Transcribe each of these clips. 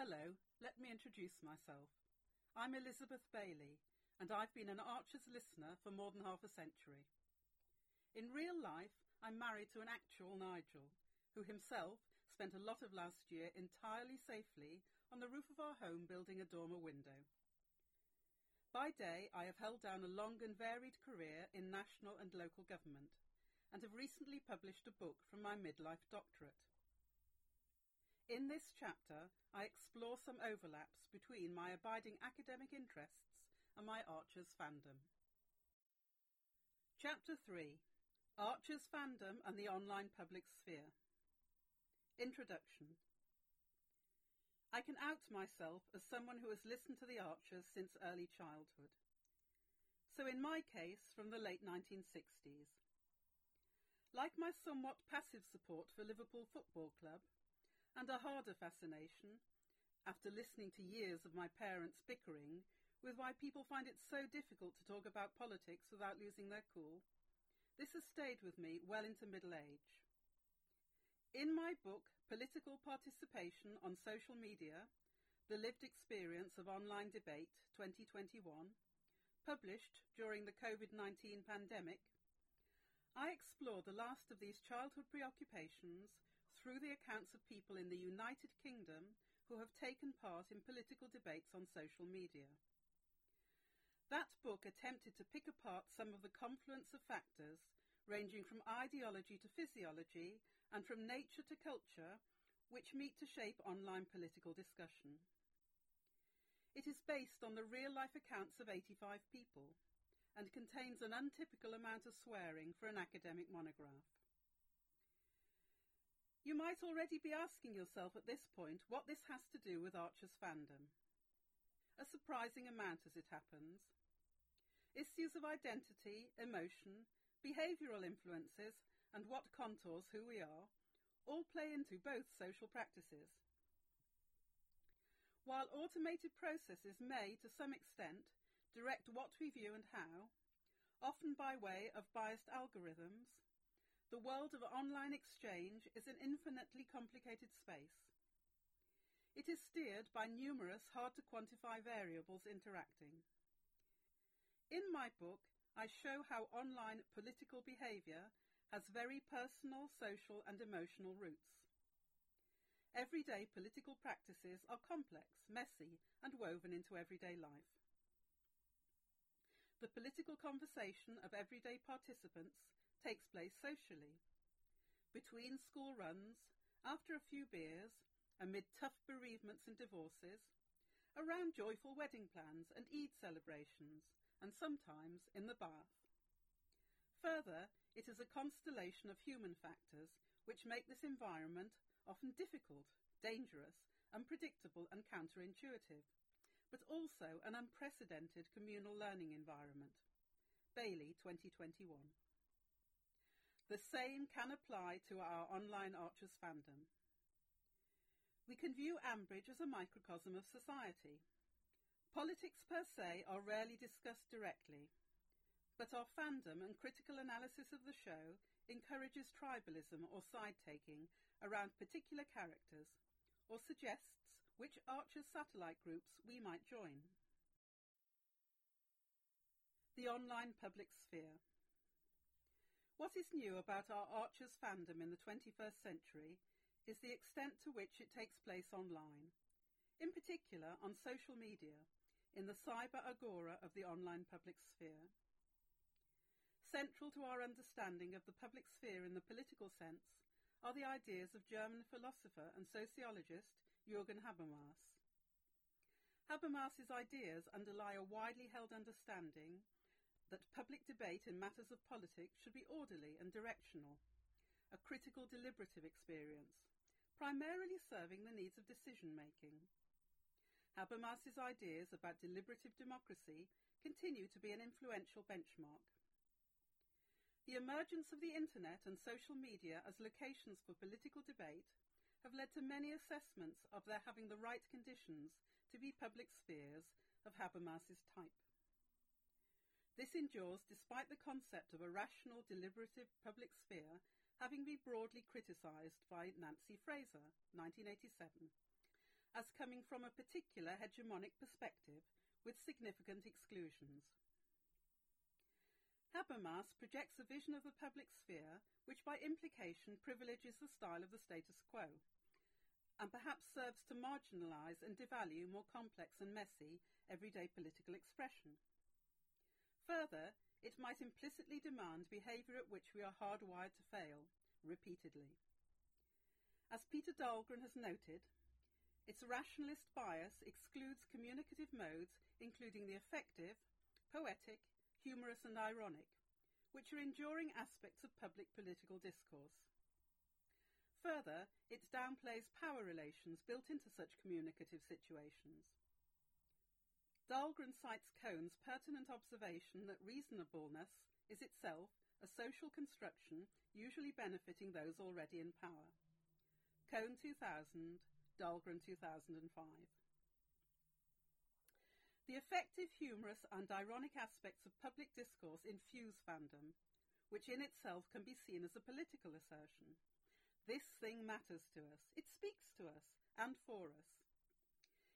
Hello, let me introduce myself. I'm Elizabeth Bailey, and I've been an Archer's listener for more than half a century. In real life, I'm married to an actual Nigel, who himself spent a lot of last year entirely safely on the roof of our home building a dormer window. By day, I have held down a long and varied career in national and local government, and have recently published a book from my midlife doctorate. In this chapter, I explore some overlaps between my abiding academic interests and my Archer's fandom. Chapter 3 Archer's Fandom and the Online Public Sphere Introduction I can out myself as someone who has listened to the Archers since early childhood. So in my case, from the late 1960s. Like my somewhat passive support for Liverpool Football Club, and a harder fascination, after listening to years of my parents bickering, with why people find it so difficult to talk about politics without losing their cool, this has stayed with me well into middle age. In my book, Political Participation on Social Media, The Lived Experience of Online Debate 2021, published during the COVID-19 pandemic, I explore the last of these childhood preoccupations through the accounts of people in the United Kingdom who have taken part in political debates on social media. That book attempted to pick apart some of the confluence of factors ranging from ideology to physiology and from nature to culture which meet to shape online political discussion. It is based on the real life accounts of 85 people and contains an untypical amount of swearing for an academic monograph. You might already be asking yourself at this point what this has to do with Archer's fandom. A surprising amount as it happens. Issues of identity, emotion, behavioural influences, and what contours who we are all play into both social practices. While automated processes may, to some extent, direct what we view and how, often by way of biased algorithms, the world of online exchange is an infinitely complicated space. It is steered by numerous hard to quantify variables interacting. In my book, I show how online political behaviour has very personal, social and emotional roots. Everyday political practices are complex, messy and woven into everyday life. The political conversation of everyday participants takes place socially. Between school runs, after a few beers, amid tough bereavements and divorces, around joyful wedding plans and Eid celebrations, and sometimes in the bath. Further, it is a constellation of human factors which make this environment often difficult, dangerous, unpredictable and counterintuitive but also an unprecedented communal learning environment. Bailey 2021. The same can apply to our online Archers fandom. We can view Ambridge as a microcosm of society. Politics per se are rarely discussed directly, but our fandom and critical analysis of the show encourages tribalism or side-taking around particular characters or suggests which Archer's satellite groups we might join. The online public sphere. What is new about our Archer's fandom in the 21st century is the extent to which it takes place online, in particular on social media, in the cyber agora of the online public sphere. Central to our understanding of the public sphere in the political sense are the ideas of German philosopher and sociologist Jürgen Habermas. Habermas's ideas underlie a widely held understanding that public debate in matters of politics should be orderly and directional, a critical deliberative experience, primarily serving the needs of decision making. Habermas's ideas about deliberative democracy continue to be an influential benchmark. The emergence of the Internet and social media as locations for political debate have led to many assessments of their having the right conditions to be public spheres of Habermas's type. This endures despite the concept of a rational, deliberative public sphere having been broadly criticised by Nancy Fraser, 1987, as coming from a particular hegemonic perspective with significant exclusions. Habermas projects a vision of the public sphere which by implication privileges the style of the status quo, and perhaps serves to marginalise and devalue more complex and messy everyday political expression. Further, it might implicitly demand behaviour at which we are hardwired to fail, repeatedly. As Peter Dahlgren has noted, its rationalist bias excludes communicative modes including the affective, poetic, humorous and ironic, which are enduring aspects of public political discourse. Further, it downplays power relations built into such communicative situations. Dahlgren cites Cohn's pertinent observation that reasonableness is itself a social construction usually benefiting those already in power. Cohn 2000, Dahlgren 2005. The effective, humorous, and ironic aspects of public discourse infuse fandom, which in itself can be seen as a political assertion. This thing matters to us. It speaks to us and for us.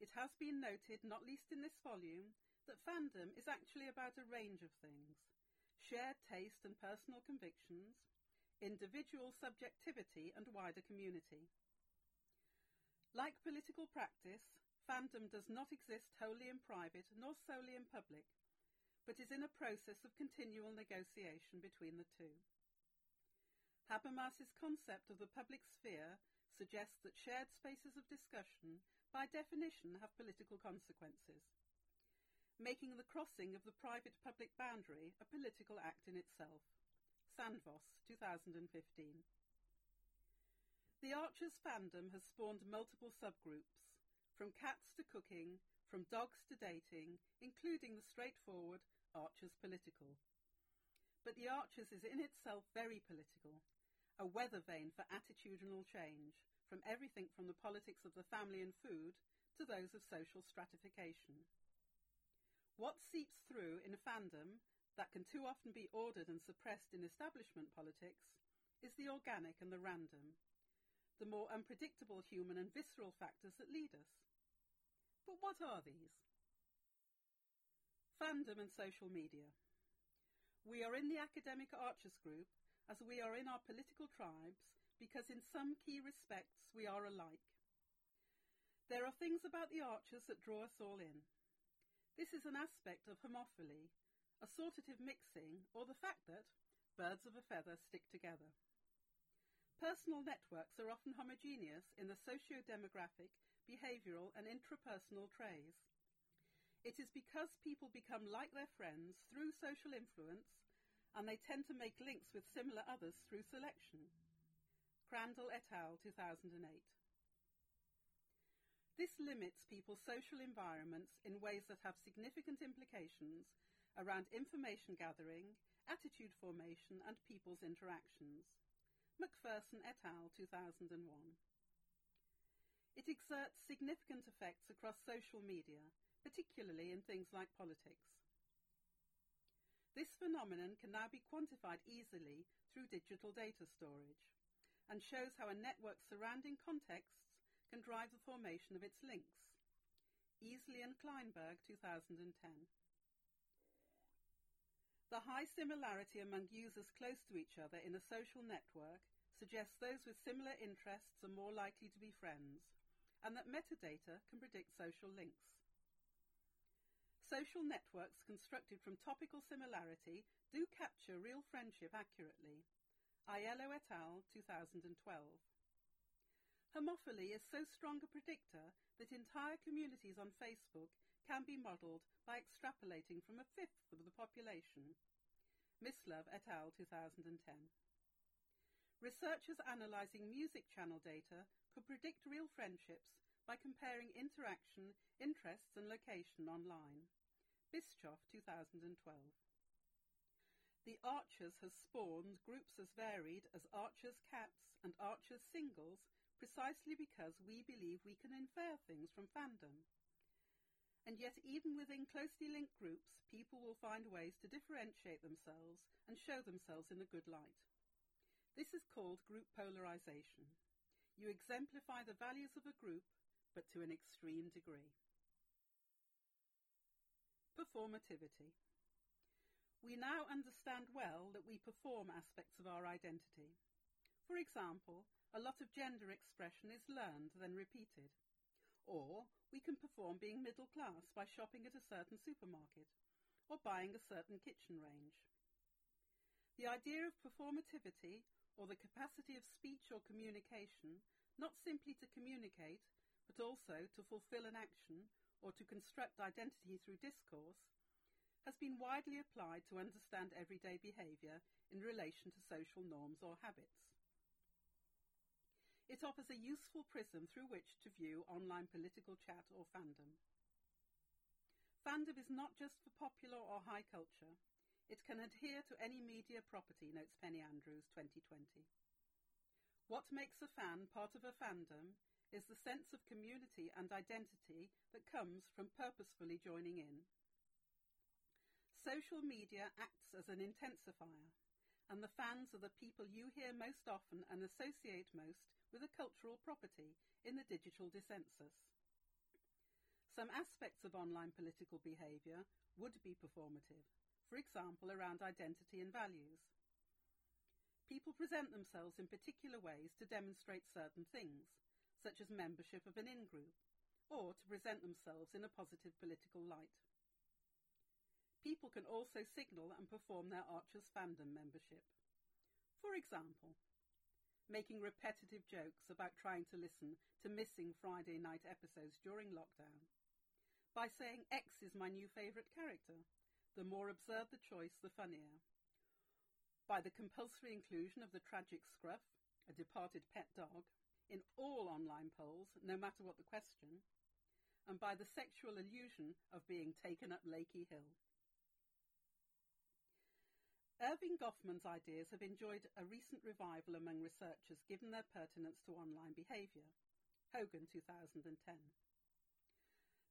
It has been noted, not least in this volume, that fandom is actually about a range of things shared taste and personal convictions, individual subjectivity, and wider community. Like political practice, Fandom does not exist wholly in private nor solely in public, but is in a process of continual negotiation between the two. Habermas's concept of the public sphere suggests that shared spaces of discussion by definition have political consequences, making the crossing of the private-public boundary a political act in itself. Sandvoss, 2015. The Archers fandom has spawned multiple subgroups, from cats to cooking, from dogs to dating, including the straightforward Archers political. But the Archers is in itself very political, a weather vane for attitudinal change, from everything from the politics of the family and food to those of social stratification. What seeps through in a fandom that can too often be ordered and suppressed in establishment politics is the organic and the random, the more unpredictable human and visceral factors that lead us. But what are these? Fandom and social media. We are in the academic Archers group as we are in our political tribes because in some key respects we are alike. There are things about the Archers that draw us all in. This is an aspect of homophily, assortative mixing, or the fact that birds of a feather stick together. Personal networks are often homogeneous in the socio-demographic behavioral, and intrapersonal traits. It is because people become like their friends through social influence and they tend to make links with similar others through selection. Crandall et al. 2008. This limits people's social environments in ways that have significant implications around information gathering, attitude formation, and people's interactions. McPherson et al. 2001. It exerts significant effects across social media, particularly in things like politics. This phenomenon can now be quantified easily through digital data storage and shows how a network's surrounding contexts can drive the formation of its links. Easley and Kleinberg, 2010. The high similarity among users close to each other in a social network suggests those with similar interests are more likely to be friends, and that metadata can predict social links. Social networks constructed from topical similarity do capture real friendship accurately. Aiello et al. 2012. Homophily is so strong a predictor that entire communities on Facebook can be modelled by extrapolating from a fifth of the population. Mislove et al. 2010. Researchers analysing music channel data could predict real friendships by comparing interaction, interests and location online. Bischoff, 2012. The Archers has spawned groups as varied as Archers cats and Archers singles precisely because we believe we can infer things from fandom. And yet even within closely linked groups, people will find ways to differentiate themselves and show themselves in a good light. This is called group polarization. You exemplify the values of a group but to an extreme degree. Performativity. We now understand well that we perform aspects of our identity. For example, a lot of gender expression is learned, then repeated. Or we can perform being middle class by shopping at a certain supermarket or buying a certain kitchen range. The idea of performativity, or the capacity of speech or communication, not simply to communicate, but also to fulfill an action or to construct identity through discourse, has been widely applied to understand everyday behaviour in relation to social norms or habits. It offers a useful prism through which to view online political chat or fandom. Fandom is not just for popular or high culture. It can adhere to any media property, notes Penny Andrews 2020. What makes a fan part of a fandom is the sense of community and identity that comes from purposefully joining in. Social media acts as an intensifier, and the fans are the people you hear most often and associate most with a cultural property in the digital dissensus. Some aspects of online political behaviour would be performative, for example, around identity and values. People present themselves in particular ways to demonstrate certain things, such as membership of an in group, or to present themselves in a positive political light. People can also signal and perform their Archers fandom membership. For example, making repetitive jokes about trying to listen to missing Friday night episodes during lockdown. By saying X is my new favourite character, the more absurd the choice, the funnier. By the compulsory inclusion of the tragic Scruff, a departed pet dog, in all online polls, no matter what the question, and by the sexual illusion of being taken up Lakey Hill. Erving Goffman's ideas have enjoyed a recent revival among researchers given their pertinence to online behaviour. Hogan, 2010.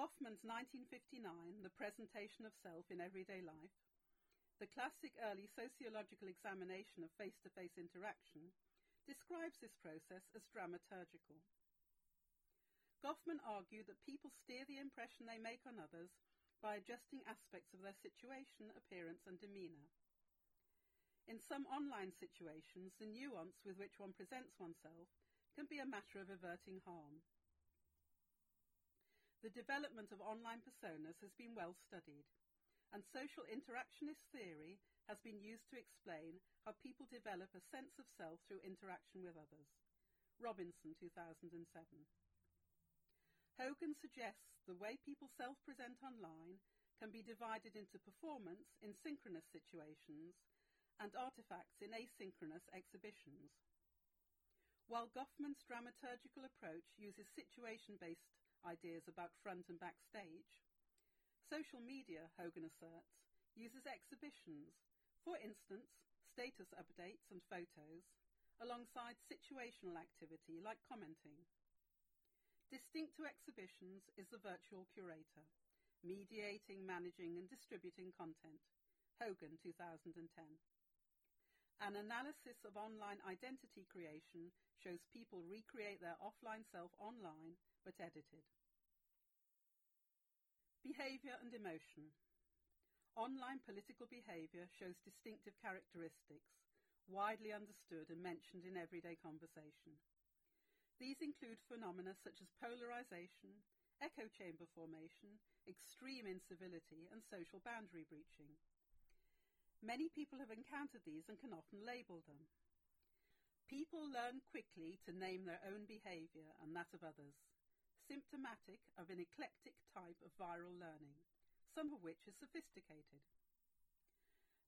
Goffman's 1959, The Presentation of Self in Everyday Life, the classic early sociological examination of face-to-face interaction, describes this process as dramaturgical. Goffman argued that people steer the impression they make on others by adjusting aspects of their situation, appearance and demeanour. In some online situations, the nuance with which one presents oneself can be a matter of averting harm. The development of online personas has been well studied, and social interactionist theory has been used to explain how people develop a sense of self through interaction with others. Robinson, 2007. Hogan suggests the way people self-present online can be divided into performance in synchronous situations and artifacts in asynchronous exhibitions. While Goffman's dramaturgical approach uses situation-based ideas about front and backstage, social media, Hogan asserts, uses exhibitions, for instance, status updates and photos, alongside situational activity like commenting. Distinct to exhibitions is the virtual curator, mediating, managing and distributing content. Hogan 2010. An analysis of online identity creation shows people recreate their offline self online, but edited. Behavior and emotion. Online political behavior shows distinctive characteristics, widely understood and mentioned in everyday conversation. These include phenomena such as polarization, echo chamber formation, extreme incivility, and social boundary breaching. Many people have encountered these and can often label them. People learn quickly to name their own behaviour and that of others, symptomatic of an eclectic type of viral learning, some of which is sophisticated.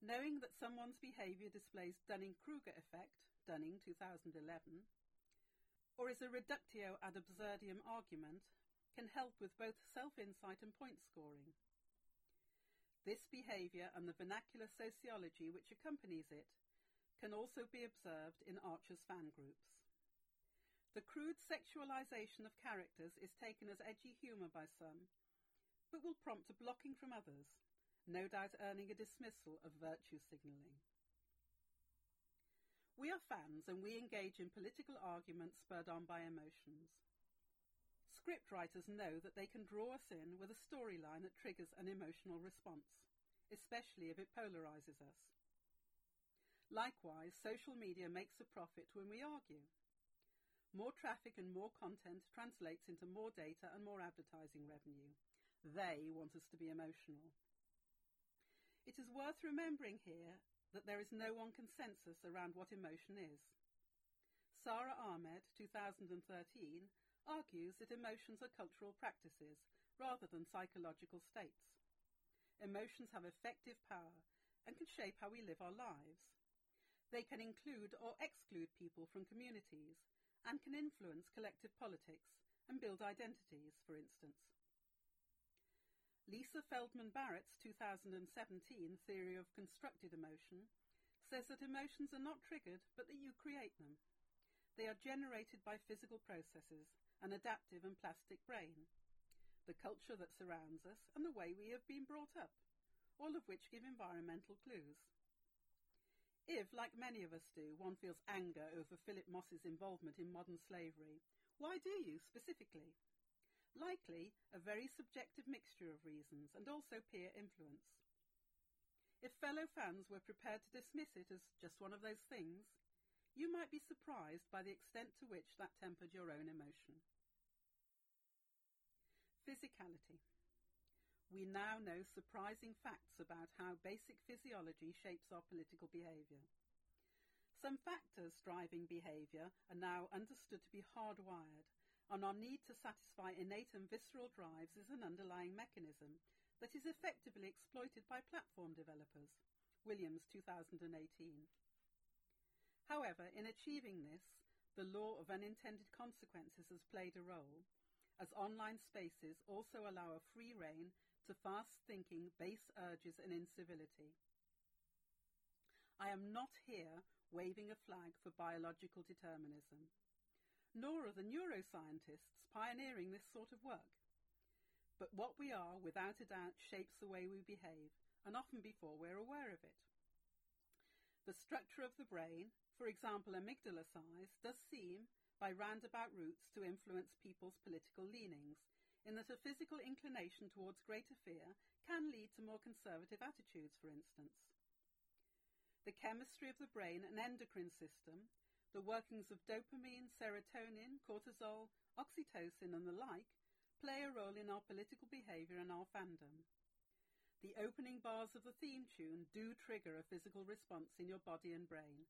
Knowing that someone's behaviour displays Dunning-Kruger effect, Dunning 2011, or is a reductio ad absurdum argument, can help with both self-insight and point scoring. This behaviour and the vernacular sociology which accompanies it can also be observed in Archer's fan groups. The crude sexualization of characters is taken as edgy humour by some, but will prompt a blocking from others, no doubt earning a dismissal of virtue signalling. We are fans and we engage in political arguments spurred on by emotions. Scriptwriters know that they can draw us in with a storyline that triggers an emotional response, especially if it polarizes us. Likewise, social media makes a profit when we argue. More traffic and more content translates into more data and more advertising revenue. They want us to be emotional. It is worth remembering here that there is no one consensus around what emotion is. Sara Ahmed, 2013, argues that emotions are cultural practices rather than psychological states. Emotions have effective power and can shape how we live our lives. They can include or exclude people from communities and can influence collective politics and build identities, for instance. Lisa Feldman Barrett's 2017 theory of constructed emotion says that emotions are not triggered but that you create them. They are generated by physical processes, an adaptive and plastic brain, the culture that surrounds us, and the way we have been brought up, all of which give environmental clues. If, like many of us do, one feels anger over Philip Moss's involvement in modern slavery, why do you specifically? Likely a very subjective mixture of reasons and also peer influence. If fellow fans were prepared to dismiss it as just one of those things, you might be surprised by the extent to which that tempered your own emotion. Physicality. We now know surprising facts about how basic physiology shapes our political behaviour. Some factors driving behaviour are now understood to be hardwired, and our need to satisfy innate and visceral drives is an underlying mechanism that is effectively exploited by platform developers. Williams, 2018. However, in achieving this, the law of unintended consequences has played a role, as online spaces also allow a free rein to fast thinking, base urges, and incivility. I am not here waving a flag for biological determinism, nor are the neuroscientists pioneering this sort of work. But what we are, without a doubt, shapes the way we behave, and often before we're aware of it. The structure of the brain, for example amygdala size, does seem, by roundabout routes, to influence people's political leanings, in that a physical inclination towards greater fear can lead to more conservative attitudes, for instance. The chemistry of the brain and endocrine system, the workings of dopamine, serotonin, cortisol, oxytocin, and the like, play a role in our political behaviour and our fandom. The opening bars of the theme tune do trigger a physical response in your body and brain,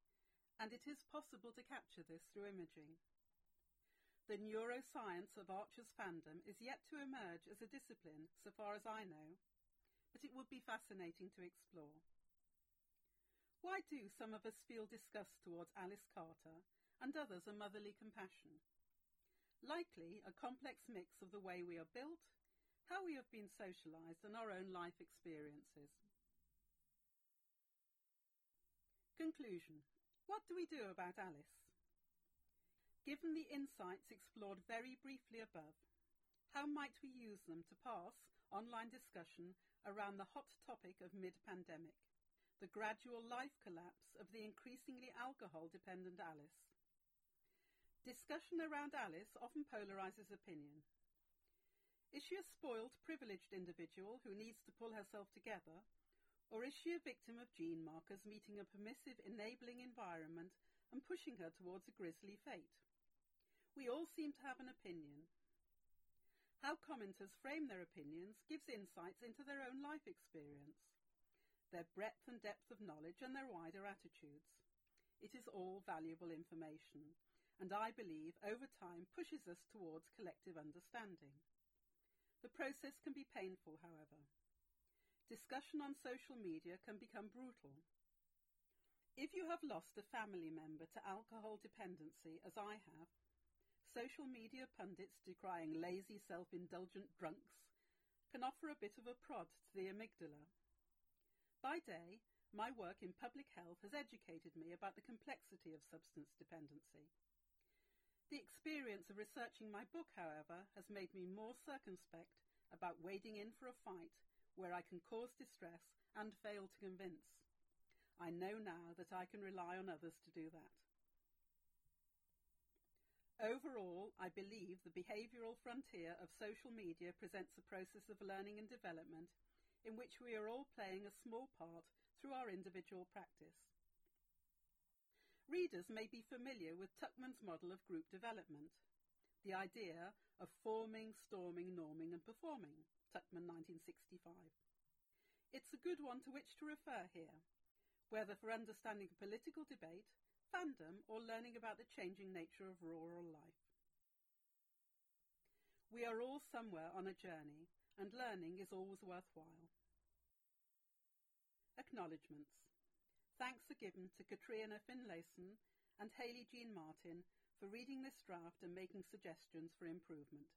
and it is possible to capture this through imaging. The neuroscience of Archer's fandom is yet to emerge as a discipline, so far as I know, but it would be fascinating to explore. Why do some of us feel disgust towards Alice Carter and others a motherly compassion? Likely a complex mix of the way we are built, how we have been socialized, and our own life experiences. Conclusion. What do we do about Alice? Given the insights explored very briefly above, how might we use them to pass online discussion around the hot topic of mid-pandemic, the gradual life collapse of the increasingly alcohol-dependent Alice? Discussion around Alice often polarizes opinion. Is she a spoiled, privileged individual who needs to pull herself together, or is she a victim of gene markers meeting a permissive, enabling environment and pushing her towards a grisly fate? We all seem to have an opinion. How commenters frame their opinions gives insights into their own life experience, their breadth and depth of knowledge, and their wider attitudes. It is all valuable information, and I believe over time pushes us towards collective understanding. The process can be painful, however. Discussion on social media can become brutal. If you have lost a family member to alcohol dependency, as I have, social media pundits decrying lazy, self-indulgent drunks can offer a bit of a prod to the amygdala. By day, my work in public health has educated me about the complexity of substance dependency. The experience of researching my book, however, has made me more circumspect about wading in for a fight where I can cause distress and fail to convince. I know now that I can rely on others to do that. Overall, I believe the behavioural frontier of social media presents a process of learning and development in which we are all playing a small part through our individual practice. Readers may be familiar with Tuckman's model of group development, the idea of forming, storming, norming, and performing, Tuckman 1965. It's a good one to which to refer here, whether for understanding political debate, fandom, or learning about the changing nature of rural life. We are all somewhere on a journey, and learning is always worthwhile. Acknowledgements. Thanks are given to Katrina Finlayson and Haley Jean Martin for reading this draft and making suggestions for improvement.